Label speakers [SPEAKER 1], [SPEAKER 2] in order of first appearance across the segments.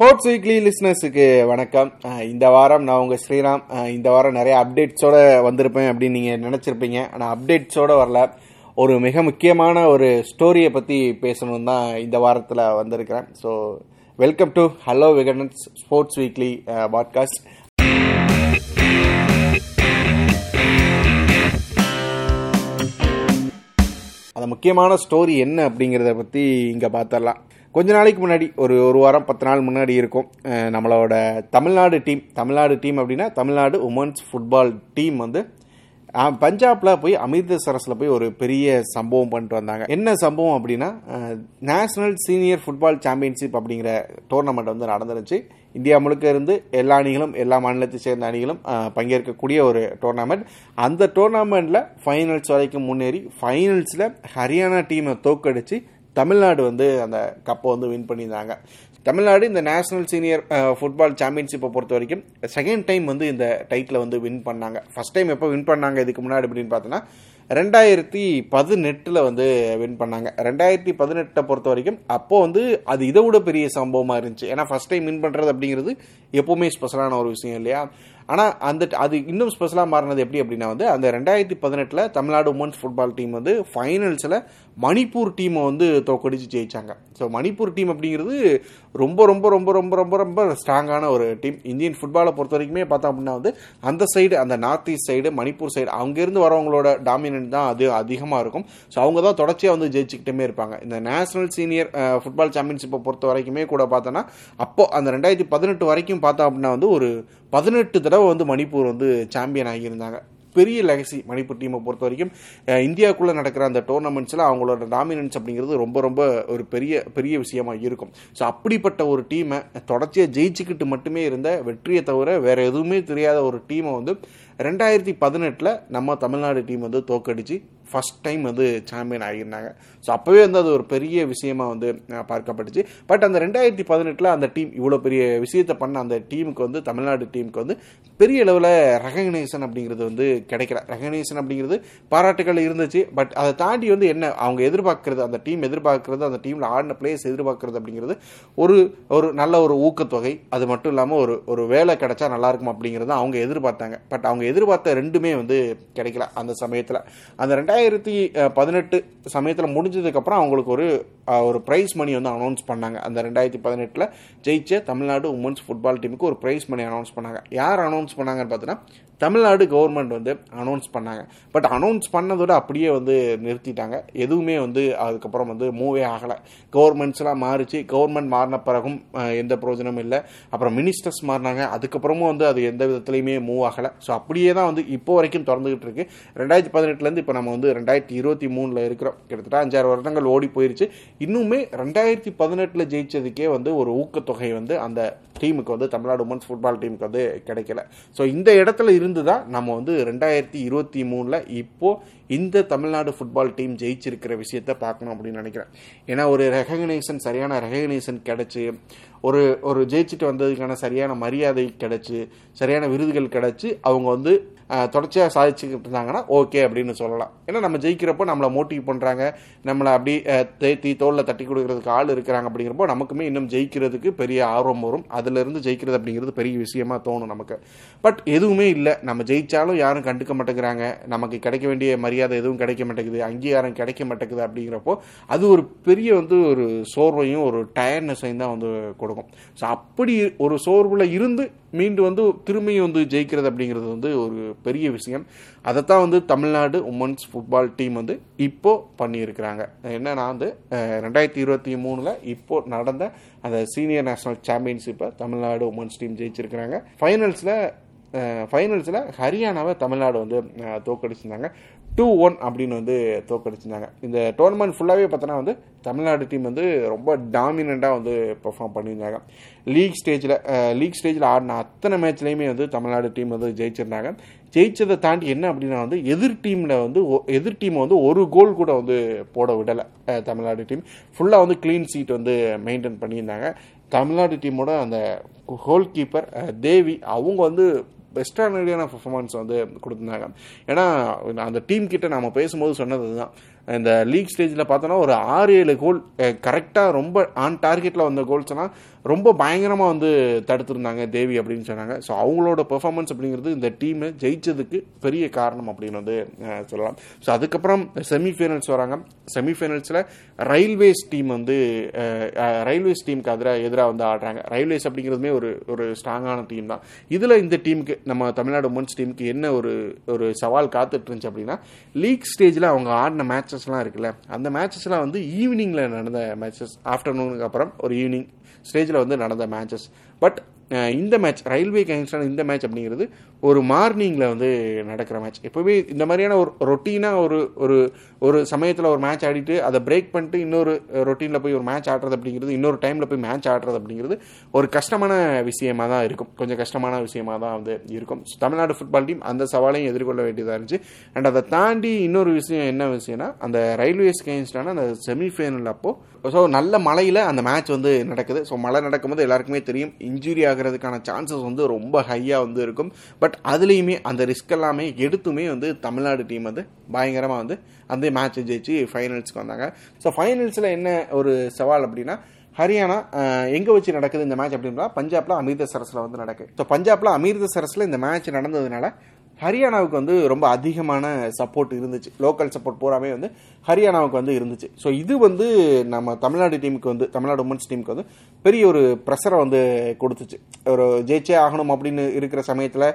[SPEAKER 1] Sports weekly லிஸ்னஸுக்கு வணக்கம். இந்த வாரம் நான் உங்கள் ஸ்ரீராம். இந்த வாரம் நிறைய அப்டேட்ஸோட வந்திருப்பேன் அப்படின்னு நீங்கள் நினச்சிருப்பீங்க. ஆனால் அப்டேட்ஸோடு வரல. ஒரு மிக முக்கியமான ஒரு ஸ்டோரியை பற்றி பேசணும் தான் இந்த வாரத்தில் வந்திருக்கிறேன். So welcome to hello Vikatan's sports weekly podcast அந்த முக்கியமான ஸ்டோரி என்ன அப்படிங்கிறத பற்றி இங்கே பார்த்துடலாம் கொஞ்ச நாளைக்கு முன்னாடி ஒரு ஒரு வாரம் பத்து நாள் முன்னாடி இருக்கும். நம்மளோட தமிழ்நாடு டீம் தமிழ்நாடு டீம் அப்படின்னா தமிழ்நாடு உமன்ஸ் ஃபுட்பால் டீம் வந்து அஹ், பஞ்சாப்ல போய் அமிர்தசரஸில் போய் ஒரு பெரிய சம்பவம் பண்ணிட்டு வந்தாங்க. என்ன சம்பவம் அப்படின்னா நேஷனல் சீனியர் ஃபுட்பால் சாம்பியன்ஷிப் அப்படிங்கிற டோர்னமெண்ட் வந்து நடந்துருச்சு இந்தியா முழுக்க இருந்து எல்லா அணிகளும் எல்லா மாநிலத்தை சேர்ந்த அணிகளும் பங்கேற்கக்கூடிய ஒரு டோர்னமெண்ட் அந்த டோர்னமெண்ட்டில் ஃபைனல்ஸ் வரைக்கும் முன்னேறி ஃபைனல்ஸில் ஹரியானா டீமை தோக்கடிச்சு தமிழ்நாடு வந்து அந்த கப்பை வந்து வின் பண்ணியிருந்தாங்க. தமிழ்நாடு இந்த நேஷனல் சீனியர் ஃபுட்பால் சாம்பியன்ஷிப்பை பொறுத்த வரைக்கும் செகண்ட் டைம் வந்து இந்த டைட்டில் வந்து வின் பண்ணாங்க. ஃபர்ஸ்ட் டைம் எப்போ வின் பண்ணாங்க இதுக்கு முன்னாடி அப்படின்னு பார்த்தோன்னா ரெண்டாயிரத்தி பதினெட்டில் வந்து வின் பண்ணாங்க. ரெண்டாயிரத்தி பதினெட்டை பொறுத்த வரைக்கும் அப்போ வந்து அது இதை விட பெரிய சம்பவமாக இருந்துச்சு. ஏன்னா ஃபர்ஸ்ட் டைம் வின் பண்ணுறது அப்படிங்கிறது எப்போவுமே ஸ்பெஷலான ஒரு விஷயம் இல்லையா? ஆனால் அந்த அது இன்னும் ஸ்பெஷலாக மாறினது எப்படி அப்படின்னா வந்து அந்த ரெண்டாயிரத்தி பதினெட்டில் தமிழ்நாடு உமன்ஸ் ஃபுட்பால் டீம் வந்து ஃபைனல்ஸில் மணிப்பூர் டீமை வந்து தோக்கடிச்சு ஜெயிச்சாங்க. ஸோ மணிப்பூர் டீம் அப்படிங்கிறது ரொம்ப ரொம்ப ரொம்ப ரொம்ப ரொம்ப ரொம்ப ஸ்ட்ராங்கான ஒரு டீம் இந்தியன் ஃபுட்பாலை பொறுத்த வரைக்குமே பார்த்தோம் அப்படின்னா வந்து அந்த சைடு அந்த north east side Manipur side அங்கேருந்து வரவங்களோட டாமினன்ட் தான் அது அதிகமாக இருக்கும். ஸோ அவங்க தான் தொடர்ச்சியாக வந்து ஜெயிச்சுக்கிட்டே இருப்பாங்க. இந்த நேஷனல் சீனியர் ஃபுட்பால் சாம்பியன்ஷிப்பை பொறுத்த வரைக்குமே கூட பார்த்தோன்னா அப்போ அந்த ரெண்டாயிரத்தி பதினெட்டு வரைக்கும் பார்த்தோம் அப்படின்னா வந்து ஒரு பதினெட்டு தடவை வந்து மணிப்பூர் வந்து சாம்பியன் ஆகியிருந்தாங்க. பெரிய லெகசி மணிப்பூர் டீமை பொறுத்த வரைக்கும் அஹ், இந்தியாவுக்குள்ள நடக்கிற அந்த டோர்னமெண்ட்ஸில் அவங்களோட டாமினன்ஸ் அப்படிங்கிறது ரொம்ப ரொம்ப ஒரு பெரிய பெரிய விஷயமா இருக்கும். ஸோ அப்படிப்பட்ட ஒரு டீமை தொடர்ச்சியாக ஜெயிச்சுக்கிட்டு மட்டுமே இருந்த வெற்றியை தவிர வேற எதுவுமே தெரியாத ஒரு டீமை வந்து ரெண்டாயிரத்தி பதினெட்டில் நம்ம தமிழ்நாடு டீம் வந்து தோக்கடிச்சு ஃபர்ஸ்ட் டைம் வந்து சாம்பியன் ஆகியிருந்தாங்க. ஸோ அப்போவே வந்து அது ஒரு பெரிய விஷயமா வந்து பார்க்கப்பட்டுச்சு. பட் அந்த ரெண்டாயிரத்தி பதினெட்டில் அந்த டீம் இவ்வளோ பெரிய விஷயத்தை பண்ண அந்த டீமுக்கு வந்து தமிழ்நாடு டீமுக்கு வந்து பெரிய அளவில் ரெகக்னேஷன் அப்படிங்கிறது வந்து கிடைக்கல. ரெகக்னேஷன் அப்படிங்கிறது பாராட்டுகள் இருந்துச்சு. பட் அதை தாண்டி வந்து என்ன அவங்க எதிர்பார்க்கறது அந்த டீம் எதிர்பார்க்கறது அந்த டீமில் ஆடின பிளேயர்ஸ் எதிர்பார்க்கறது அப்படிங்கிறது ஒரு ஒரு நல்ல ஒரு ஊக்கத்தொகை. அது மட்டும் இல்லாமல் ஒரு ஒரு வேலை கிடைச்சா நல்லா இருக்கும் அப்படிங்கிறது அவங்க எதிர்பார்த்தாங்க. பட் அவங்க எதிர்பார்த்த ரெண்டுமே வந்து கிடைக்கல அந்த சமயத்தில். அந்த ரெண்டாயிரத்தி ரெண்டாயிரத்தி பதினெட்டு சமயத்தில் முடிஞ்சதுக்கப்புறம் அவங்களுக்கு ஒரு ஒரு ப்ரைஸ் மணி வந்து அனௌன்ஸ் பண்ணாங்க. அந்த ரெண்டாயிரத்தி பதினெட்டில் ஜெயிச்ச தமிழ்நாடு உமன்ஸ் ஃபுட்பால் டீமுக்கு ஒரு ப்ரைஸ் மணி அனௌன்ஸ் பண்ணாங்க. யார் அனௌன்ஸ் பண்ணாங்கன்னு பார்த்தீங்கன்னா தமிழ்நாடு கவர்மெண்ட் வந்து அனௌன்ஸ் பண்ணாங்க. பட் அனௌன்ஸ் பண்ணதோட அப்படியே வந்து நிறுத்திட்டாங்க. எதுவுமே வந்து அதுக்கப்புறம் வந்து மூவே ஆகலை. கவர்மெண்ட்ஸ்லாம் மாறிச்சு. கவர்மெண்ட் மாறின பிறகும் எந்த பிரயோஜனமும் இல்லை. அப்புறம் மினிஸ்டர்ஸ் மாறினாங்க. அதுக்கப்புறமும் வந்து அது எந்த விதத்துலையுமே மூவ் ஆகலை. ஸோ அப்படியே தான் வந்து இப்போ வரைக்கும் திறந்துகிட்டு இருக்கு. ரெண்டாயிரத்தி பதினெட்டுலேருந்து இப்போ நம்ம வந்து ரெண்டாயிரத்தி இருபத்தி மூணில் இருக்கிறோம். கிட்டத்தட்ட அஞ்சாறு வருடங்கள் ஓடி போயிருச்சு. இன்னுமே ரெண்டாயிரத்தி பதினெட்டில் ஜெயிச்சதுக்கே வந்து ஒரு ஊக்கத்தொகை வந்து அந்த டீமுக்கு வந்து தமிழ்நாடு உமன்ஸ் ஃபுட்பால் டீமுக்கு வந்து கிடைக்கல. ஸோ இந்த இடத்துல இருந்து தான் நம்ம வந்து ரெண்டாயிரத்தி இருபத்தி மூணில் இப்போது இந்த தமிழ்நாடு ஃபுட்பால் டீம் ஜெயிச்சிருக்கிற விஷயத்த பார்க்கணும் அப்படின்னு நினைக்கிறேன். ஏன்னா ஒரு ரெகக்னேஷன் சரியான ரெகக்னேஷன் கிடச்சி ஒரு ஒரு ஜெயிச்சுட்டு வந்ததுக்கான சரியான மரியாதை கிடைச்சி சரியான விருதுகள் கிடைச்சி அவங்க வந்து தொடர்ச்சியாக சாதிச்சுக்கிட்டு இருந்தாங்கன்னா ஓகே அப்படின்னு சொல்லலாம். ஏன்னா நம்ம ஜெயிக்கிறப்போ நம்மளை மோட்டிவ் பண்ணுறாங்க நம்மளை அப்படி தேத்தி தோளில் தட்டி கொடுக்கறதுக்கு ஆள் இருக்கிறாங்க அப்படிங்கிறப்போ நமக்குமே இன்னும் ஜெயிக்கிறதுக்கு பெரிய ஆர்வம் வரும். அதுலேருந்து ஜெயிக்கிறது அப்படிங்கிறது பெரிய விஷயமா தோணும் நமக்கு. பட் எதுவுமே இல்லை. நம்ம ஜெயிச்சாலும் யாரும் கண்டுக்க மாட்டேங்கிறாங்க. நமக்கு கிடைக்க வேண்டிய மரியாதை எதுவும் கிடைக்க மாட்டேங்குது அங்கீகாரம் கிடைக்க மாட்டேங்குது அப்படிங்கிறப்போ அது ஒரு பெரிய வந்து ஒரு சோர்வையும் ஒரு டயர்னஸையும் தான் வந்து கொடுக்கும். ஸோ அப்படி ஒரு சோர்வில் இருந்து மீண்டு வந்து திரும்பியும் வந்து ஜெயிக்கிறது அப்படிங்கிறது வந்து ஒரு பெரிய விஷயம். அதைத்தான் வந்து தமிழ்நாடு உமன்ஸ் ஃபுட்பால் டீம் வந்து இப்போ பண்ணியிருக்கிறாங்க. என்னன்னா வந்து ரெண்டாயிரத்தி இருபத்தி மூணில் இப்போ நடந்த அந்த சீனியர் நேஷனல் சாம்பியன்ஷிப்பை தமிழ்நாடு உமன்ஸ் டீம் ஜெயிச்சிருக்கிறாங்க. ஃபைனல்ஸில் ஃபைனல்ஸில் ஹரியானாவை தமிழ்நாடு வந்து தோக்கடிச்சிருந்தாங்க டூ ஒன் அப்படின்னு வந்து தோக்கடிச்சிருந்தாங்க இந்த டோர்னமெண்ட் ஃபுல்லாகவே பார்த்தோன்னா வந்து தமிழ்நாடு டீம் வந்து ரொம்ப டாமினண்ட்டாக வந்து பெர்ஃபார்ம் பண்ணியிருந்தாங்க. லீக் ஸ்டேஜில் லீக் ஸ்டேஜில் ஆடின அத்தனை மேட்ச்லேயுமே வந்து தமிழ்நாடு டீம் வந்து ஜெயிச்சிருந்தாங்க. ஜெயிச்சதை தாண்டி என்ன அப்படின்னா வந்து எதிர் டீமில் வந்து ஒ- எதிர் டீம் வந்து ஒரு கோல் கூட வந்து போட விடலை தமிழ்நாடு டீம் ஃபுல்லாக வந்து க்ளீன் சீட் வந்து மெயின்டைன் பண்ணியிருந்தாங்க. தமிழ்நாடு டீமோட அந்த கோல் கீப்பர் தேவி அவங்க வந்து பெஸ்டானடியான பர்ஃபார்மன்ஸ் வந்து கொடுத்துருந்தாங்க. ஏன்னா அந்த டீம் கிட்ட நம்ம பேசும்போது சொன்னது தான் இந்த லீக் ஸ்டேஜில் பார்த்தோன்னா ஒரு ஆறு ஏழு கோல் கரெக்டாக ரொம்ப ஆன் டார்கெட்டில் வந்த கோல்ஸ்னால் ரொம்ப பயங்கரமாக வந்து தடுத்துருந்தாங்க தேவி அப்படின்னு சொன்னாங்க. ஸோ அவங்களோட பெர்ஃபார்மன்ஸ் அப்படிங்கிறது இந்த டீமை ஜெயிச்சதுக்கு பெரிய காரணம் அப்படின்னு வந்து சொல்லலாம். ஸோ அதுக்கப்புறம் செமிஃபைனல்ஸ் வராங்க. செமிஃபைனல்ஸில் ரயில்வேஸ் டீம் வந்து ரயில்வேஸ் டீமுக்கு எதிராக எதிராக வந்து ஆடுறாங்க. ரயில்வேஸ் அப்படிங்கிறதுமே ஒரு ஒரு ஸ்ட்ராங்கான டீம் தான். இதில் இந்த டீமுக்கு நம்ம தமிழ்நாடு உமன்ஸ் டீமுக்கு என்ன ஒரு ஒரு சவால் காத்துட்டு இருந்துச்சு அப்படின்னா லீக் ஸ்டேஜில் அவங்க ஆடின மேட்சஸ்லாம் இருக்குல்ல அந்த மேட்சஸ்லாம் வந்து ஈவினிங்கில் நடந்த மேட்சஸ் ஆஃப்டர்நூனுக்கு அப்புறம் ஒரு ஈவினிங் ஸ்டேஜில் வந்து நடந்த மேட்சஸ் பட் இந்த மேட்ச் ரயில்வே கேங்ஸ்டான இந்த மேட்ச் அப்படிங்கிறது ஒரு மார்னிங்கில் வந்து நடக்கிற மேட்ச் எப்போவுமே இந்த மாதிரியான ஒரு ரொட்டீனாக ஒரு ஒரு ஒரு சமயத்தில் ஒரு மேட்ச் ஆடிட்டு அதை பிரேக் பண்ணிட்டு இன்னொரு ரொட்டீனில் போய் ஒரு மேட்ச் ஆடுறது அப்படிங்கிறது இன்னொரு டைமில் போய் மேட்ச் ஆடுறது அப்படிங்கிறது ஒரு கஷ்டமான விஷயமாக தான் இருக்கும். கொஞ்சம் கஷ்டமான விஷயமா தான் வந்து இருக்கும். தமிழ்நாடு ஃபுட்பால் டீம் அந்த சவாலையும் எதிர்கொள்ள வேண்டியதாக இருந்துச்சு. அண்ட் அதை தாண்டி இன்னொரு விஷயம் என்ன விஷயம்னா அந்த ரயில்வேஸ் கேங்ஸ்டான அந்த செமிஃபைனல் அப்போது ஸோ நல்ல மழையில் அந்த மேட்ச் வந்து நடக்குது. ஸோ மழை நடக்கும்போது எல்லாருக்குமே தெரியும் இன்ஜுரி ஆகிறதுக்கான சான்சஸ் வந்து ரொம்ப ஹையாக வந்து இருக்கும். பட் அதுலேயுமே அந்த ரிஸ்க் எல்லாமே எடுத்துமே வந்து தமிழ்நாடு டீம் வந்து பயங்கரமாக வந்து அந்த மேட்சை ஜெயிச்சு ஃபைனல்ஸ்க்கு வந்தாங்க. ஸோ ஃபைனல்ஸில் என்ன ஒரு சவால் அப்படின்னா ஹரியானா எங்கே வச்சு நடக்குது இந்த மேட்ச் அப்படின்னா பஞ்சாப்ல அமிர்தசரஸில் வந்து நடக்குது ஸோ பஞ்சாப்ல அமிர்தசரஸில் இந்த மேட்ச் நடந்ததுனால ஹரியானாவுக்கு வந்து ரொம்ப அதிகமான சப்போர்ட் இருந்துச்சு. லோக்கல் சப்போர்ட் பூராமே வந்து ஹரியானாவுக்கு வந்து இருந்துச்சு. ஸோ இது வந்து நம்ம தமிழ்நாடு டீமுக்கு வந்து தமிழ்நாடு உமன்ஸ் டீமுக்கு வந்து பெரிய ஒரு ப்ரெஷரை வந்து கொடுத்துச்சு. ஒரு ஜெயிச்சே ஆகணும் அப்படின்னு இருக்கிற சமயத்தில்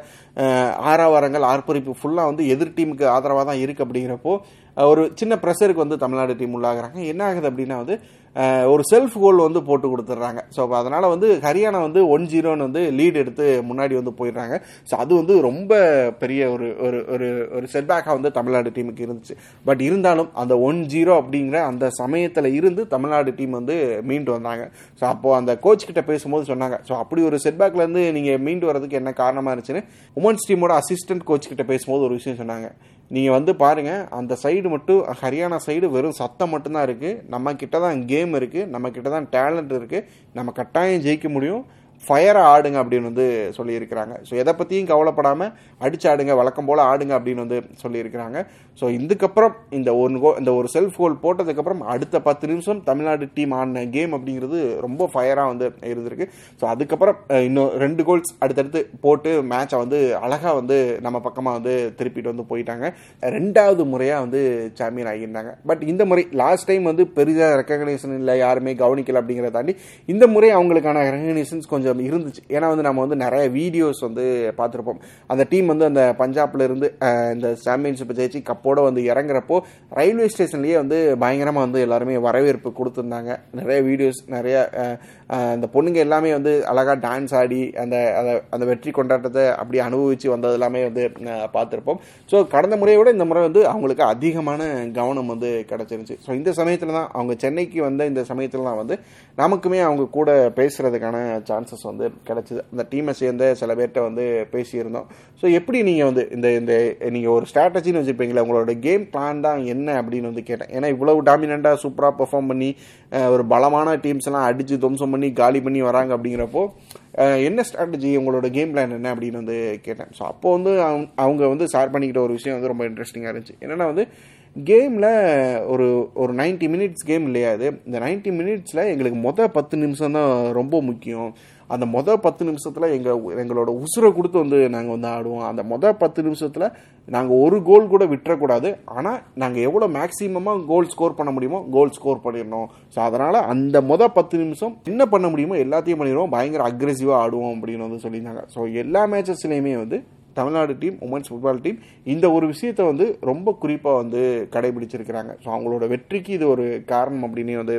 [SPEAKER 1] ஆறாவாரங்கள் ஆர்ப்பரிப்பு ஃபுல்லாக வந்து எதிர் டீமுக்கு ஆதரவாக தான் இருக்குது அப்படிங்கிறப்போ ஒரு சின்ன ப்ரெஷருக்கு வந்து தமிழ்நாடு டீம் உள்ளாகிறாங்க. என்ன ஆகுது அப்படின்னா வந்து ஒரு செல்ஃப் கோல் வந்து போட்டு கொடுத்துட்றாங்க. ஸோ அதனால் வந்து ஹரியானா வந்து ஒன் ஜீரோன்னு வந்து லீட் எடுத்து முன்னாடி வந்து போயிடுறாங்க. ஸோ அது வந்து ரொம்ப பெரிய ஒரு ஒரு ஒரு ஒரு செட்பேக்காக வந்து தமிழ்நாடு டீமுக்கு இருந்துச்சு. பட் இருந்தாலும் அந்த ஒன் ஜீரோ அப்படிங்கிற அந்த சமயத்தில் இருந்து தமிழ்நாடு டீம் வந்து மீண்டு வந்தாங்க. ஸோ அப்போது அந்த கோச் கிட்ட பேசும்போது சொன்னாங்க. ஸோ அப்படி ஒரு செட்பேக்லேருந்து நீங்கள் மீண்டு வரதுக்கு என்ன காரணமாக இருந்துச்சுன்னு உமன்ஸ் டீமோட அசிஸ்டன்ட் கோச் கிட்ட பேசும்போது ஒரு விஷயம் சொன்னாங்க. நீங்கள் வந்து பாருங்கள் அந்த சைடு மட்டும் ஹரியானா சைடு வெறும் சத்தம் மட்டும்தான் இருக்குது நம்ம கிட்ட தான் கேம் இருக்குது நம்ம கிட்ட தான் டேலண்ட் இருக்குது நம்ம கட்டாயம் ஜெயிக்க முடியும். ஃபயராக ஆடுங்க அப்படின்னு வந்து சொல்லியிருக்கிறாங்க. ஸோ எதை பற்றியும் கவலைப்படாமல் அடிச்சு ஆடுங்க வழக்கம் போல் ஆடுங்க அப்படின்னு வந்து சொல்லியிருக்கிறாங்க. ஸோ இதுக்கப்புறம் இந்த ஒரு கோ இந்த ஒரு செல்ஃப் கோல் போட்டதுக்கப்புறம் அடுத்த பத்து நிமிஷம் தமிழ்நாடு டீம் ஆடின கேம் அப்படிங்கிறது ரொம்ப ஃபயராக வந்து இருந்திருக்கு. ஸோ அதுக்கப்புறம் இன்னும் ரெண்டு கோல்ஸ் அடுத்தடுத்து போட்டு மேட்சை வந்து அழகாக வந்து நம்ம பக்கமாக வந்து திருப்பிட்டு வந்து போயிட்டாங்க. ரெண்டாவது முறையாக வந்து சாம்பியன் ஆகியிருந்தாங்க. பட் இந்த முறை லாஸ்ட் டைம் வந்து பெரிதாக ரெக்கக்னேஷன் இல்லை யாருமே கவனிக்கல அப்படிங்கிறத தாண்டி இந்த முறை அவங்களுக்கான ரெகக்னேஷன்ஸ் கொஞ்சம் இருந்துச்சு. ஏன்னா வந்து நம்ம வந்து நிறைய வீடியோஸ் வந்து பார்த்துருப்போம். அந்த டீம் வந்து அந்த பஞ்சாப்ல இருந்து இந்த சாம்பியன்ஷிப் ஜெயிச்சு கப்போட வந்து இறங்குறப்போ ரயில்வே ஸ்டேஷன்லேயே வந்து பயங்கரமாக வந்து எல்லாருமே வரவேற்பு கொடுத்துருந்தாங்க. நிறைய வீடியோஸ் நிறைய அந்த பொண்ணுங்க எல்லாமே வந்து அழகாக டான்ஸ் ஆடி அந்த அந்த- அந்த வெற்றி கொண்டாட்டத்தை அப்படி அனுபவிச்சு வந்தது எல்லாமே வந்து பார்த்துருப்போம். ஸோ கடந்த முறையை விட இந்த முறை வந்து அவங்களுக்கு அதிகமான கவனம் வந்து கிடைச்சிருந்துச்சு. ஸோ இந்த சமயத்தில் தான் அவங்க சென்னைக்கு வந்த இந்த சமயத்தில் தான் வந்து நமக்குமே அவங்க கூட பேசுகிறதுக்கான சான்சஸ் வந்து கிடைச்சிது. அந்த டீமை சேர்ந்த சில பேர்கிட்ட வந்து பேசியிருந்தோம். ஸோ எப்படி நீங்கள் வந்து இந்த இந்த நீங்கள் ஒரு ஸ்ட்ராட்டஜின்னு வச்சுருப்பீங்களா உங்களோட கேம் பிளான் தான் என்ன அப்படின்னு வந்து கேட்டேன். ஏன்னா இவ்வளவு டாமினண்ட்டாக சூப்பராக பெர்ஃபார்ம் பண்ணி ஒரு பலமான டீம்ஸ் எல்லாம் அடித்து துவம்சம் பண்ணி காலி பண்ணி வராங்க அப்படிங்கிறப்போ என்ன ஸ்ட்ராட்டஜி உங்களோட கேம் பிளான் என்ன அப்படின்னு வந்து கேட்டேன். ஸோ அப்போ வந்து அவங்க- அவங்க வந்து ஷேர் பண்ணிக்கிட்ட ஒரு விஷயம் வந்து ரொம்ப இன்ட்ரெஸ்டிங்காக இருந்துச்சு. என்னென்னா வந்து கேமில் ஒரு ஒரு 90 மினிட்ஸ் கேம் இல்லையா அது இந்த 90 மினிட்ஸில் எங்களுக்கு மொதல் பத்து நிமிஷம் தான் ரொம்ப முக்கியம். அந்த மொதல் பத்து நிமிஷத்தில் எங்கள் எங்களோட உசுரை கொடுத்து வந்து நாங்கள் வந்து ஆடுவோம். அந்த மொதல் பத்து நிமிஷத்தில் நாங்கள் ஒரு கோல் கூட விட்டுறக்கூடாது. ஆனால் நாங்கள் எவ்வளோ மேக்ஸிமமாக கோல் ஸ்கோர் பண்ண முடியுமோ கோல் ஸ்கோர் பண்ணிடணும். ஸோ அதனால் அந்த மொதல் பத்து நிமிஷம் என்ன பண்ண முடியுமோ எல்லாத்தையும் பண்ணிடுவோம். பயங்கர அக்ரெசிவாக ஆடுவோம் அப்படின்னு வந்து சொல்லியிருந்தாங்க. ஸோ எல்லா மேட்சஸ்லேயுமே வந்து Tamil Nadu team women's football team இந்த ஒரு விஷயத்தை வந்து ரொம்ப குறிப்பாக வந்து கடைபிடிச்சிருக்கிறாங்க. ஸோ அவங்களோட வெற்றிக்கு இது ஒரு காரணம் அப்படின்னு வந்து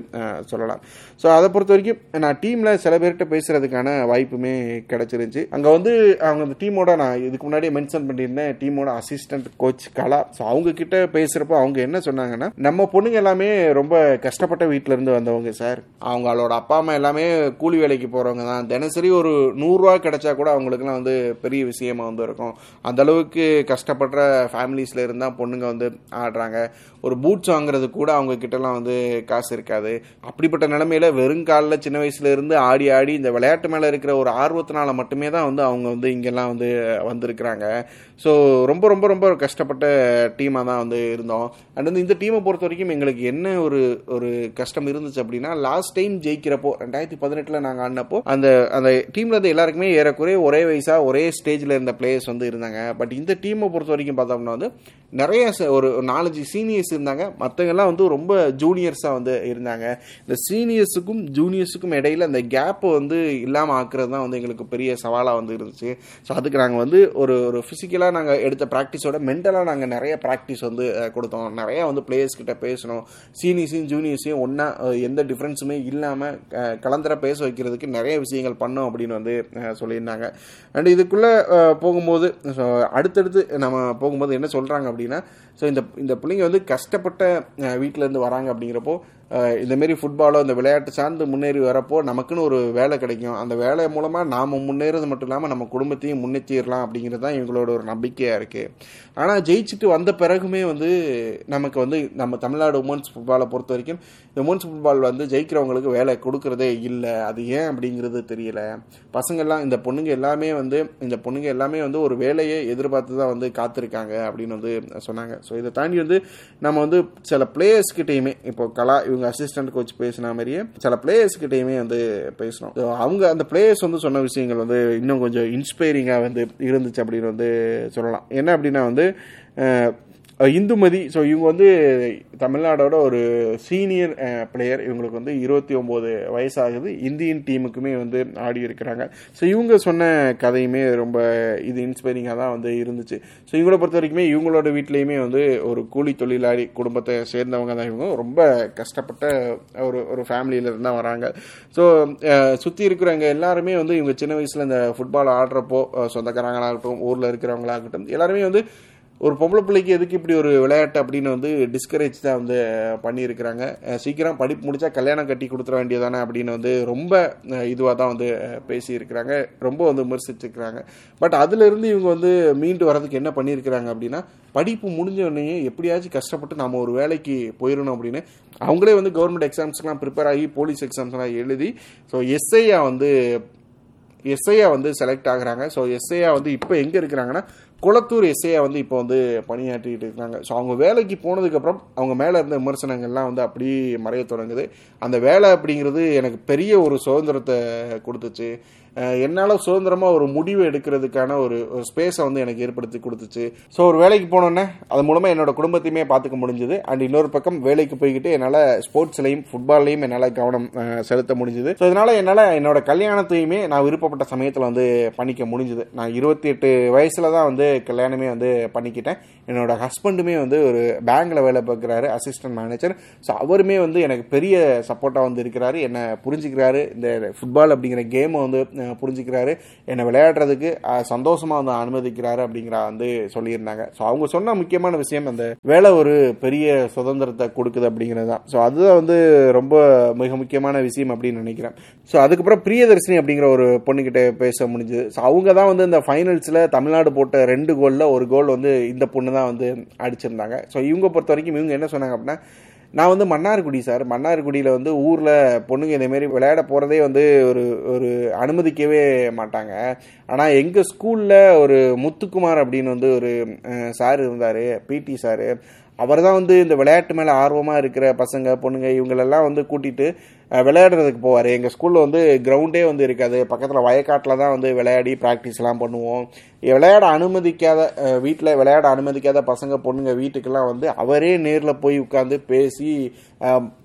[SPEAKER 1] சொல்லலாம். ஸோ அதை பொறுத்த வரைக்கும் நான் டீமில் சில பேர்கிட்ட பேசுகிறதுக்கான வாய்ப்புமே கிடச்சிருந்துச்சு. அங்கே வந்து அவங்க அந்த டீமோட நான் இதுக்கு முன்னாடியே மென்ஷன் பண்ணியிருந்தேன் டீமோட அசிஸ்டன்ட் கோச் கலா. ஸோ அவங்க கிட்ட பேசுகிறப்போ அவங்க என்ன சொன்னாங்கன்னா நம்ம பொண்ணுங்க எல்லாமே ரொம்ப கஷ்டப்பட்ட வீட்டிலேருந்து வந்தவங்க சார். அவங்களோட அப்பா அம்மா எல்லாமே கூலி வேலைக்கு போகிறவங்க தான். தினசரி ஒரு நூறுரூவா கிடைச்சா கூட அவங்களுக்குலாம் வந்து பெரிய விஷயமா வந்து இருக்கும். இருக்கும். அந்த அளவுக்கு கஷ்டப்படுற ஃபேமிலிஸில் இருந்தால் பொண்ணுங்க வந்து ஆடுறாங்க. ஒரு பூட்ஸ் வாங்குறது கூட அவங்க கிட்டலாம் வந்து காசு இருக்காது. அப்படிப்பட்ட நிலமையில வெறும் காலில் சின்ன வயசுல இருந்து ஆடி ஆடி இந்த விளையாட்டு மேலே இருக்கிற ஒரு ஆர்வத்தினால மட்டுமே தான் வந்து அவங்க வந்து இங்கெல்லாம் வந்து வந்திருக்கிறாங்க. ஸோ ரொம்ப ரொம்ப ரொம்ப கஷ்டப்பட்ட டீமாக தான் வந்து இருந்தோம். அண்ட் வந்து இந்த டீமை பொறுத்த வரைக்கும் எங்களுக்கு என்ன ஒரு ஒரு கஷ்டம் இருந்துச்சு அப்படின்னா லாஸ்ட் டைம் ஜெயிக்கிறப்போ ரெண்டாயிரத்தி பதினெட்டில் நாங்கள் ஆடினப்போ அந்த அந்த டீமில் இருந்து எல்லாருக்குமே ஏறக்குறைய ஒரே வயசாக ஒரே ஸ்டேஜில் இருந்த பிளேயர்ஸ் வந்து இருந்தாங்க. பட் இந்த டீமை பொறுத்த வரைக்கும் பார்த்தோம்னா வந்து நிறைய ச- ஒரு நாலஞ்சு சீனியர்ஸ் இருந்தாங்க. மற்றவங்கெல்லாம் வந்து ரொம்ப ஜூனியர்ஸாக வந்து இருந்தாங்க. இந்த சீனியர்ஸுக்கும் ஜூனியர்ஸுக்கும் இடையில அந்த கேப்பை வந்து இல்லாமல் ஆக்குறது தான் வந்து எங்களுக்கு பெரிய சவாலாக வந்து இருந்துச்சு. ஸோ அதுக்கு நாங்கள் வந்து ஒரு ஒரு ஃபிசிக்கலாக நாங்கள் எடுத்த ப்ராக்டிஸோட மென்டலாக நாங்கள் நிறைய ப்ராக்டிஸ் வந்து கொடுத்தோம். நிறையா வந்து பிளேயர்ஸ் கிட்ட பேசணும் சீனியர்ஸையும் ஜூனியர்ஸையும் ஒன்றா எந்த டிஃப்ரென்ஸுமே இல்லாமல் கலந்துர பேச வைக்கிறதுக்கு நிறைய விஷயங்கள் பண்ணோம் அப்படின்னு வந்து சொல்லியிருந்தாங்க. அண்ட் இதுக்குள்ளே போகும்போது so அடுத்தடுத்து நம்ம போகும்போது என்ன சொல்கிறாங்க அப்படின்னா ஸோ இந்த இந்த பிள்ளைங்க வந்து கஷ்டப்பட்ட வீட்டிலேருந்து இருந்து வராங்க அப்படிங்கிறப்போ இந்தமாரி இந்த மாரி ஃபுட்பாலோ இந்த விளையாட்டு சார்ந்து முன்னேறி வரப்போ நமக்குன்னு ஒரு வேலை கிடைக்கும். அந்த வேலை மூலமாக நாம் முன்னேறது மட்டும் இல்லாமல் நம்ம குடும்பத்தையும் முன்னேற்றிடலாம் அப்படிங்கிறது தான் இவங்களோட ஒரு நம்பிக்கையாக இருக்குது ஆனால் ஜெயிச்சுட்டு வந்த பிறகுமே வந்து நமக்கு வந்து நம்ம தமிழ்நாடு உமன்ஸ் ஃபுட்பாலை பொறுத்த வரைக்கும் இந்த உமன்ஸ் ஃபுட்பால் வந்து ஜெயிக்கிறவங்களுக்கு வேலை கொடுக்கறதே இல்லை. அது ஏன் அப்படிங்கிறது தெரியல. பசங்கள்லாம் இந்த பொண்ணுங்க எல்லாமே வந்து இந்த பொண்ணுங்க எல்லாமே வந்து ஒரு வேலையை எதிர்பார்த்து தான் வந்து காத்திருக்காங்க அப்படின்னு வந்து சொன்னாங்க. ஸோ இதை தாண்டி வந்து நம்ம வந்து சில பிளேயர்ஸ்கிட்டையுமே இப்போ கலா இவங்க அசிஸ்டன்ட் கோச் பேசின மாதிரியே சில பிளேயர்ஸ் கிட்டேயுமே வந்து பேசணும். அவங்க அந்த பிளேயர்ஸ் வந்து சொன்ன விஷயங்கள் வந்து இன்னும் கொஞ்சம் இன்ஸ்பைரிங்காக வந்து இருந்துச்சு அப்படின்னு வந்து சொல்லலாம். என்ன அப்படின்னா வந்து இந்துமதி. ஸோ இவங்க வந்து தமிழ்நாடோட ஒரு சீனியர் பிளேயர் இவங்களுக்கு வந்து இருபத்தி ஒம்பது வயசாகுது. இந்தியன் டீமுக்குமே வந்து ஆடி இருக்கிறாங்க. ஸோ இவங்க சொன்ன கதையுமே ரொம்ப இது இன்ஸ்பைரிங்காக தான் வந்து இருந்துச்சு. ஸோ இவங்கள பொறுத்த வரைக்குமே இவங்களோட வீட்லேயுமே வந்து ஒரு கூலி தொழிலாளி குடும்பத்தை சேர்ந்தவங்க தான் இவங்க. ரொம்ப கஷ்டப்பட்ட ஒரு ஒரு ஃபேமிலியில இருந்து தான் வராங்க. ஸோ சுற்றி இருக்கிறவங்க எல்லாருமே வந்து இவங்க சின்ன வயசில் இந்த ஃபுட்பால் ஆடுறப்போ சொந்தக்காரங்களாகட்டும் ஊரில் இருக்கிறவங்களாகட்டும் எல்லாருமே வந்து ஒரு பொம்பளை பிள்ளைக்கு எதுக்கு இப்படி ஒரு விளையாட்டு அப்படின்னு வந்து டிஸ்கரேஜ் தான் வந்து பண்ணியிருக்கிறாங்க. சீக்கிரம் படிப்பு முடிச்சா கல்யாணம் கட்டி கொடுத்துட வேண்டியதானே அப்படின்னு வந்து ரொம்ப இதுவாக தான் வந்து பேசியிருக்கிறாங்க. ரொம்ப வந்து விமர்சிச்சிருக்கிறாங்க. பட் அதிலிருந்து இவங்க வந்து மீண்டு வரதுக்கு என்ன பண்ணியிருக்கிறாங்க அப்படின்னா படிப்பு முடிஞ்ச உடனே எப்படியாச்சும் கஷ்டப்பட்டு நம்ம ஒரு வேலைக்கு போயிடணும் அப்படின்னு அவங்களே வந்து கவர்மெண்ட் எக்ஸாம்ஸ்க்குலாம் ப்ரிப்பேர் ஆகி போலீஸ் எக்ஸாம்ஸ்லாம் எழுதி ஸோ எஸ்ஐயா வந்து எஸ்ஐயா வந்து செலக்ட் ஆகுறாங்க. ஸோ எஸ்ஐயா வந்து இப்போ எங்கே இருக்கிறாங்கன்னா குளத்தூர் எஸ்ஐயா வந்து இப்போ வந்து பணியாற்றிட்டு இருக்காங்க. ஸோ அவங்க வேலைக்கு போனதுக்கப்புறம் அவங்க மேலே இருந்த விமர்சனங்கள்லாம் வந்து அப்படியே மறைய தொடங்குது. அந்த வேலை அப்படிங்கிறது எனக்கு பெரிய ஒரு சுதந்திரத்தை கொடுத்துச்சு. என்னால் சுதந்திரமாக ஒரு முடிவு எடுக்கிறதுக்கான ஒரு ஒரு ஸ்பேஸை வந்து எனக்கு ஏற்படுத்தி கொடுத்துச்சு. ஸோ ஒரு வேலைக்கு போனோன்னே அது மூலமாக என்னோட குடும்பத்தையுமே பார்த்துக்க முடிஞ்சுது. அண்ட் இன்னொரு பக்கம் வேலைக்கு போய்கிட்டு என்னால் ஸ்போர்ட்ஸ்லையும் ஃபுட்பால்லையும் என்னால் கவனம் செலுத்த முடிஞ்சுது. ஸோ இதனால் என்னால் என்னோட கல்யாணத்தையுமே நான் விருப்பப்பட்ட சமயத்தில் வந்து பண்ணிக்க முடிஞ்சுது. நான் இருபத்தி எட்டு வயசில் தான் வந்து கல்யாணமே வந்து பண்ணிக்கிட்டேன். என்னோட ஹஸ்பண்டுமே வந்து ஒரு பேங்க்ல வேலை பார்க்குறாரு அசிஸ்டன்ட் மேனேஜர் ஸோ அவருமே வந்து எனக்கு பெரிய சப்போர்ட்டாக வந்து இருக்கிறாரு. என்னை புரிஞ்சுக்கிறாரு. இந்த ஃபுட்பால் அப்படிங்கிற கேமை வந்து புரிஞ்சுக்கிறாரு. என்னை விளையாடுறதுக்கு சந்தோஷமாக சந்தோஷமா வந்து அனுமதிக்கிறாரு அப்படிங்கிற வந்து சொல்லியிருந்தாங்க. ஸோ அவங்க சொன்ன முக்கியமான விஷயம் அந்த வேலை ஒரு பெரிய சுதந்திரத்தை கொடுக்குது அப்படிங்கிறது தான். ஸோ அதுதான் வந்து ரொம்ப மிக முக்கியமான விஷயம் அப்படின்னு நினைக்கிறேன். ஸோ அதுக்கப்புறம் பிரியதர்ஷினி அப்படிங்கிற ஒரு பொண்ணுகிட்ட பேச முடிஞ்சது. ஸோ அவங்க தான் வந்து இந்த ஃபைனல்ஸில் தமிழ்நாடு போட்ட ரெண்டு கோலில் ஒரு கோல் வந்து இந்த பொண்ணு தான் வந்து அடிச்சிருந்தாங்க. ஸோ இவங்க பொறுத்த வரைக்கும் இவங்க என்ன சொன்னாங்க அப்படின்னா நான் வந்து மன்னார்குடி சார். மன்னார்குடியில் வந்து ஊரில் பொண்ணுங்க இதேமாரி விளையாட போகிறதே வந்து ஒரு ஒரு அனுமதிக்கவே மாட்டாங்க. ஆனால் எங்கள் ஸ்கூலில் ஒரு முத்துக்குமார் அப்படின்னு வந்து ஒரு சார் இருந்தார் பிடி சார். அவர் தான் வந்து இந்த விளையாட்டு மேலே ஆர்வமாக இருக்கிற பசங்க பொண்ணுங்க இவங்களெல்லாம் வந்து கூட்டிகிட்டு விளையாடுறதுக்கு போவார். எங்கள் ஸ்கூலில் வந்து கிரவுண்டே வந்து இருக்காது. பக்கத்தில் வயக்காட்டில் தான் வந்து விளையாடி ப்ராக்டிஸ்லாம் பண்ணுவோம். விளையாட அனுமதிக்காத வீட்டில் விளையாட அனுமதிக்காத பசங்க பொண்ணுங்க வீட்டுக்கெல்லாம் வந்து அவரே நேரில் போய் உட்காந்து பேசி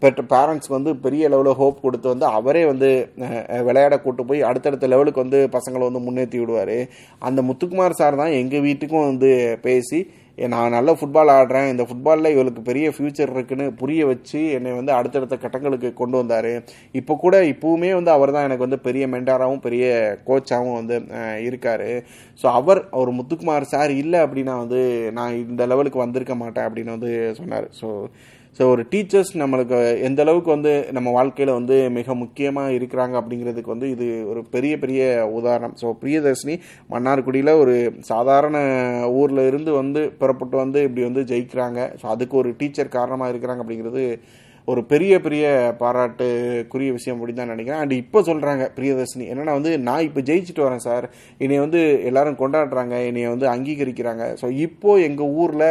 [SPEAKER 1] பெற்ற பேரண்ட்ஸ்க்கு வந்து பெரிய லெவலில் ஹோப் கொடுத்து வந்து அவரே வந்து விளையாட கூட்டு போய் அடுத்தடுத்த லெவலுக்கு வந்து பசங்களை வந்து முன்னேற்றி விடுவார். அந்த முத்துக்குமார் சார் தான் எங்கள் வீட்டுக்கும் வந்து பேசி நான் நல்ல ஃபுட்பால் ஆடுறேன். இந்த ஃபுட்பாலில் இவளுக்கு பெரிய ஃப்யூச்சர் இருக்குன்னு புரிய வச்சு என்னை வந்து அடுத்தடுத்த கட்டங்களுக்கு கொண்டு வந்தார். இப்போ கூட இப்போவுமே வந்து அவர் தான் எனக்கு வந்து பெரிய மென்டாராகவும் பெரிய கோச்சாகவும் வந்து இருக்கார். ஸோ அவர் அவர் முத்துக்குமார் சார் இல்லை அப்படின்னா வந்து நான் இந்த லெவலுக்கு வந்திருக்க மாட்டேன் அப்படின்னு வந்து சொன்னார். ஸோ ஸோ ஒரு டீச்சர்ஸ் நம்மளுக்கு எந்த அளவுக்கு வந்து நம்ம வாழ்க்கையில் வந்து மிக முக்கியமாக இருக்கிறாங்க அப்படிங்கிறதுக்கு வந்து இது ஒரு பெரிய பெரிய உதாரணம். ஸோ பிரியதர்ஷினி மன்னார்குடியில் ஒரு சாதாரண ஊரில் இருந்து வந்து புறப்பட்டு வந்து இப்படி வந்து ஜெயிக்கிறாங்க. ஸோ அதுக்கு ஒரு டீச்சர் காரணமாக இருக்கிறாங்க அப்படிங்கிறது ஒரு பெரிய பெரிய பாராட்டுக்குரிய விஷயம் அப்படின்னு தான் நினைக்கிறேன். அண்ட் இப்போ சொல்கிறாங்க பிரியதர்ஷினி என்னென்னா வந்து நான் இப்போ ஜெயிச்சுட்டு வரேன் சார். என்னை வந்து எல்லாரும் கொண்டாடுறாங்க என்னை வந்து அங்கீகரிக்கிறாங்க. ஸோ இப்போ எங்கள் ஊரில்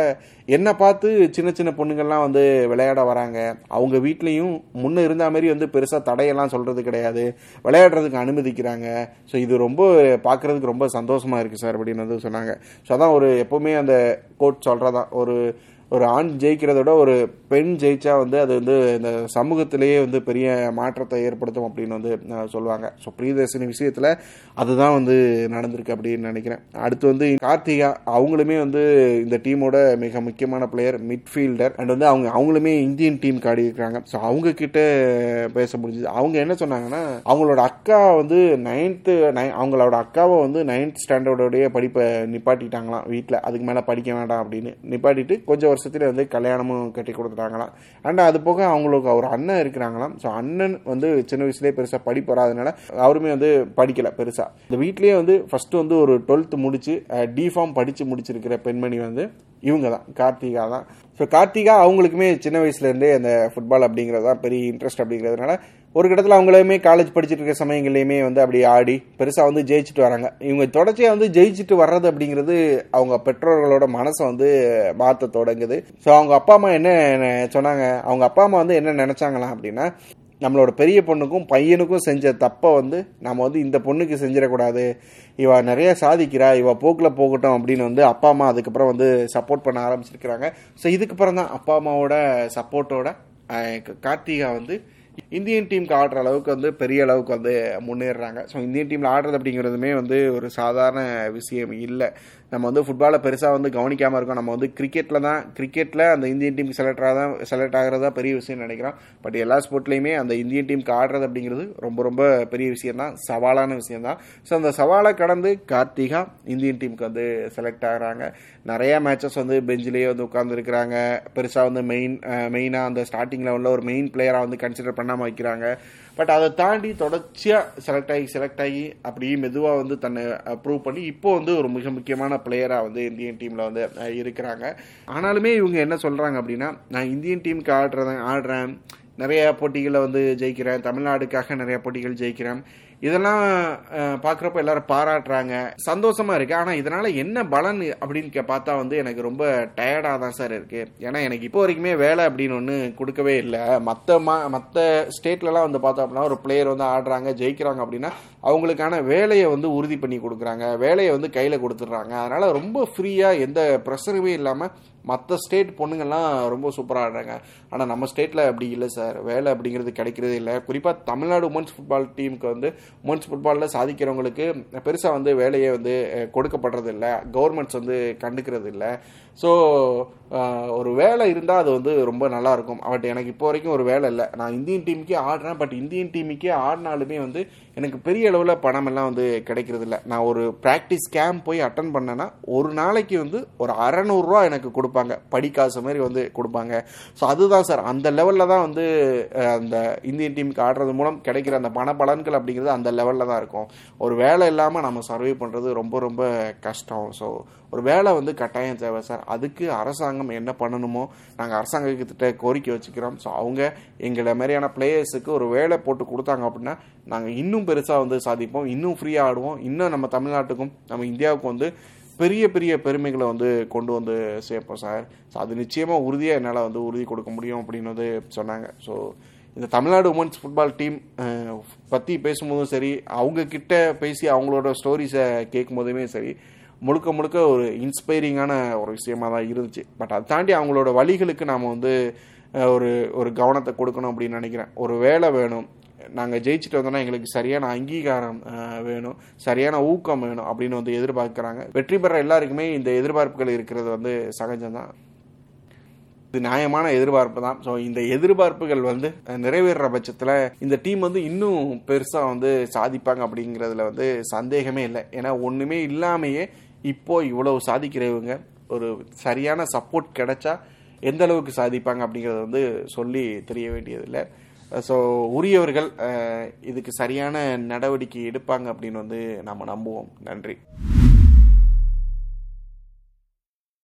[SPEAKER 1] என்னை பார்த்து சின்ன சின்ன பொண்ணுங்கள்லாம் வந்து விளையாட வராங்க. அவங்க வீட்லேயும் முன்னே இருந்த மாதிரி வந்து பெருசாக தடையெல்லாம் சொல்கிறது கிடையாது. விளையாடுறதுக்கு அனுமதிக்கிறாங்க. ஸோ இது ரொம்ப பார்க்குறதுக்கு ரொம்ப சந்தோஷமாக இருக்குது சார் அப்படின்னு வந்து சொன்னாங்க. ஸோ அதான் ஒரு எப்போவுமே அந்த கோட் சொல்கிறதான் ஒரு ஒரு ஆண் ஜெயிக்கிறத விட ஒரு பெண் ஜெயிச்சா வந்து அது வந்து இந்த சமூகத்திலேயே வந்து பெரிய மாற்றத்தை ஏற்படுத்தும் அப்படின்னு வந்து சொல்லுவாங்க. ஸோ பிரியதர்ஷினி விஷயத்தில் அதுதான் வந்து நடந்திருக்கு அப்படின்னு நினைக்கிறேன். அடுத்து வந்து கார்த்திகா அவங்களுமே வந்து இந்த டீமோட மிக முக்கியமான பிளேயர் மிட்ஃபீல்டர் அண்ட் வந்து அவங்க அவங்களுமே இந்தியன் டீம் ஆடி இருக்கிறாங்க ஸோ அவங்க கிட்ட பேச முடிஞ்சது. அவங்க என்ன சொன்னாங்கன்னா அவங்களோட அக்கா வந்து நைன்த்து அவங்களோட அக்காவை வந்து நைன்த் ஸ்டாண்டர்டோடைய படிப்பை நிப்பாட்டிட்டாங்களாம் வீட்டில் அதுக்கு மேலே படிக்க வேண்டாம் அப்படின்னு நிப்பாட்டிட்டு கொஞ்சம் வருஷத்துலேயே வந்து கல்யாணமும் கட்டி கொடுத்துட்டாங்களாம் அண்ட் அது போக அவங்களுக்கு ஒரு அண்ணன் இருக்கிறாங்களாம். ஸோ அண்ணன் வந்து சின்ன வயசுலேயே பெருசாக படிப்பு வராதனால அவருமே வந்து படிக்கல பெருசாக இந்த வீட்லேயே வந்து ஃபர்ஸ்ட் வந்து ஒரு டுவெல்த் முடிச்சு டிஃபார்ம் படித்து முடிச்சிருக்கிற பெண்மணி வந்து இவங்க தான் கார்த்திகா தான். ஸோ கார்த்திகா அவங்களுக்குமே சின்ன வயசுலேருந்தே அந்த ஃபுட்பால் அப்படிங்கிறது தான் பெரிய இன்ட்ரெஸ்ட் அப்படிங்கிறதுனால ஒரு கிட்டத்தில் அவங்களுமே காலேஜ் படிச்சுட்டு இருக்க சமயங்கள்லையுமே வந்து அப்படி ஆடி பெருசாக வந்து ஜெயிச்சுட்டு வராங்க. இவங்க தொடர்ச்சியாக வந்து ஜெயிச்சுட்டு வர்றது அப்படிங்கிறது அவங்க பெற்றோர்களோட மனசை வந்து மாற்ற தொடங்குது. ஸோ அவங்க அப்பா அம்மா என்ன சொன்னாங்க? அவங்க அப்பா அம்மா வந்து என்ன நினச்சாங்களாம் அப்படின்னா நம்மளோட பெரிய பொண்ணுக்கும் பையனுக்கும் செஞ்ச தப்பை வந்து நம்ம வந்து இந்த பொண்ணுக்கு செஞ்சிடக்கூடாது. இவ நிறைய சாதிக்கிறா இவ போக்கில் போகட்டும் அப்படின்னு வந்து அப்பா அம்மா அதுக்கப்புறம் வந்து சப்போர்ட் பண்ண ஆரம்பிச்சிருக்கிறாங்க. ஸோ இதுக்கப்புறம் தான் அப்பா அம்மாவோட சப்போர்ட்டோட கார்த்திகா வந்து இந்தியன் டீமுக்கு ஆடுற அளவுக்கு வந்து பெரிய அளவுக்கு வந்து முன்னேறுறாங்க. ஸோ இந்தியன் டீமில் ஆடுறது அப்படிங்கிறதுமே வந்து ஒரு சாதாரண விஷயம் இல்லை. நம்ம வந்து ஃபுட்பாலை பெருசாக வந்து கவனிக்காமல் இருக்கோம். நம்ம வந்து கிரிக்கெட்டில் தான் கிரிக்கெட்டில் அந்த இந்தியன் டீமுக்கு செலக்ட் ஆகாதான் செலக்ட் ஆகிறதா பெரிய விஷயம் நினைக்கிறோம். பட் எல்லா ஸ்போர்ட்லேயுமே அந்த இந்தியன் டீமுக்கு ஆடுறது அப்படிங்கிறது ரொம்ப ரொம்ப பெரிய விஷயம் தான். சவாலான விஷயம் தான். ஸோ அந்த சவாலை கடந்து கார்த்திகா இந்தியன் டீமுக்கு வந்து செலக்ட் ஆகிறாங்க. நிறையா மேட்சஸ் வந்து பெஞ்சிலேயே வந்து உட்காந்துருக்கிறாங்க பெருசாக வந்து மெயின் மெயினாக அந்த ஸ்டார்டிங் லெவலில் ஒரு மெயின் பிளேயராக வந்து கன்சிடர் பண்ணாமல் வைக்கிறாங்க. பட் அதை தாண்டி தொடர்ச்சியாக செலக்ட் ஆகி செலக்ட் ஆகி அப்படியே மெதுவாக வந்து தன்னை ப்ரூவ் பண்ணி இப்போ வந்து ஒரு மிக முக்கியமான பிளேயராக வந்து இந்தியன் டீமில் வந்து இருக்கிறாங்க. ஆனாலுமே இவங்க என்ன சொல்கிறாங்க அப்படின்னா நான் இந்தியன் டீமுக்கு ஆடுறேன் ஆடுறேன். நிறைய போட்டிகளை வந்து ஜெயிக்கிறேன். தமிழ்நாடுக்காக நிறைய போட்டிகள் ஜெயிக்கிறேன். இதெல்லாம் பார்க்குறப்ப எல்லாரும் பாராட்டுறாங்க. சந்தோஷமா இருக்கு. ஆனால் இதனால என்ன பலன் அப்படின்னு கே- பார்த்தா வந்து எனக்கு ரொம்ப டயர்டாக தான் சார் இருக்கு. ஏன்னா எனக்கு இப்போ வரைக்குமே வேலை அப்படின்னு ஒன்று கொடுக்கவே இல்லை. மற்ற மா மற்ற ஸ்டேட்லலாம் வந்து பார்த்தோம் அப்படின்னா ஒரு பிளேயர் வந்து ஆடுறாங்க ஜெயிக்கிறாங்க அப்படின்னா அவங்களுக்கான வேலையை வந்து உறுதி பண்ணி கொடுக்குறாங்க. வேலையை வந்து கையில் கொடுத்துட்றாங்க. அதனால ரொம்ப ஃப்ரீயாக எந்த ப்ரெஷருமே இல்லாமல் மற்ற ஸ்டேட் பொண்ணுங்கள்லாம் ரொம்ப சூப்பராக ஆடுறாங்க. ஆனால் நம்ம ஸ்டேட்டில் அப்படி இல்லை சார் வேலை அப்படிங்கிறது கிடைக்கிறதே இல்லை. குறிப்பாக தமிழ்நாடு உமன்ஸ் ஃபுட்பால் டீமுக்கு வந்து உமன்ஸ் ஃபுட்பாலில் சாதிக்கிறவங்களுக்கு பெருசாக வந்து வேலையே வந்து கொடுக்கப்படுறது இல்லை. கவர்மெண்ட்ஸ் வந்து கண்டுக்கிறது இல்லை. ஸோ ஒரு வேலை இருந்தால் அது வந்து ரொம்ப நல்லாயிருக்கும் பட் எனக்கு இப்போ வரைக்கும் ஒரு வேலை இல்லை. நான் இந்தியன் டீமுக்கே ஆடுறேன். பட் இந்தியன் டீமுக்கே ஆடினாலுமே வந்து எனக்கு பெரிய அளவில் பணம் எல்லாம் வந்து கிடைக்கிறது இல்லை. நான் ஒரு ப்ராக்டிஸ் கேம்ப் போய் அட்டன் பண்ணேன்னா ஒரு நாளைக்கு வந்து ஒரு அறநூறுரூவா எனக்கு கொடுப்பாங்க. படிக்காசு மாதிரி வந்து கொடுப்பாங்க. ஸோ அதுதான் சார் அந்த லெவலில் தான் வந்து அந்த இந்தியன் டீமுக்கு ஆடுறது மூலம் கிடைக்கிற அந்த பண பலன்கள் அப்படிங்கிறது அந்த லெவலில் தான் இருக்கும். ஒரு வேலை இல்லாமல் நம்ம சர்வே பண்ணுறது ரொம்ப ரொம்ப கஷ்டம். ஸோ ஒரு வேலை வந்து கட்டாயம் தேவை சார் அதுக்கு அரசாங்கம் என்ன பண்ணணுமோ நாங்கள் அரசாங்கத்திட்ட கோரிக்கை வச்சுக்கிறோம். ஸோ அவங்க எங்களை மாதிரியான பிளேயர்ஸுக்கு ஒரு வேலை போட்டு கொடுத்தாங்க அப்படின்னா நாங்கள் இன்னும் பெருசாக வந்து சாதிப்போம். இன்னும் ஃப்ரீயாக ஆடுவோம். இன்னும் நம்ம தமிழ்நாட்டுக்கும் நம்ம இந்தியாவுக்கும் வந்து பெரிய பெரிய பெருமைகளை வந்து கொண்டு வந்து சேர்ப்போம் சார். ஸோ அது நிச்சயமாக உறுதியாக என்னால் வந்து உறுதி கொடுக்க முடியும் அப்படின்னு வந்து சொன்னாங்க. ஸோ இந்த தமிழ்நாடு உமன்ஸ் ஃபுட்பால் டீம் பற்றி பேசும்போதும் சரி அவங்கக்கிட்ட பேசி அவங்களோட ஸ்டோரிஸை கேட்கும் போதுமே சரி முழுக்க முழுக்க ஒரு இன்ஸ்பைரிங்கான ஒரு விஷயமாக தான் இருந்துச்சு. பட் அதை தாண்டி அவங்களோட வழிகளுக்கு நாம் வந்து ஒரு ஒரு கவனத்தை கொடுக்கணும் அப்படின்னு நினைக்கிறேன். ஒரு வேலை வேணும். நாங்கள் ஜெயிச்சுட்டு வந்தோம்னா எங்களுக்கு சரியான அங்கீகாரம் வேணும். சரியான ஊக்கம் வேணும் அப்படின்னு வந்து எதிர்பார்க்குறாங்க. வெற்றி பெற எல்லாருக்குமே இந்த எதிர்பார்ப்புகள் இருக்கிறது வந்து சகஜம்தான். இது நியாயமான எதிர்பார்ப்பு தான். ஸோ இந்த எதிர்பார்ப்புகள் வந்து நிறைவேறுற பட்சத்தில் இந்த டீம் வந்து இன்னும் பெருசாக வந்து சாதிப்பாங்க அப்படிங்கிறதுல வந்து சந்தேகமே இல்லை. ஏன்னா ஒன்றுமே இல்லாமையே இப்போ இவ்வளவு சாதிக்கிறவங்க ஒரு சரியான சப்போர்ட் கிடைச்சா எந்த அளவுக்கு சாதிப்பாங்க அப்படிங்கிறத வந்து சொல்லி தெரிய வேண்டியதில்லை. ஸோ உரியவர்கள் இதுக்கு சரியான நடவடிக்கை எடுப்பாங்க அப்படின்னு வந்து நம்ம நம்புவோம். நன்றி.